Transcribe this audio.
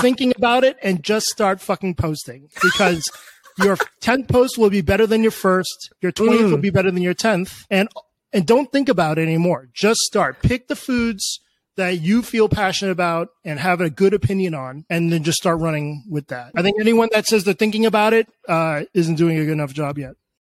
thinking about it and just start fucking posting because your 10th post will be better than your first. Your 20th Mm. will be better than your 10th. And, and don't think about it anymore. Just start. Pick the foods that you feel passionate about and have a good opinion on, and then just start running with that. I think anyone that says they're thinking about it uh, not doing a good enough job yet.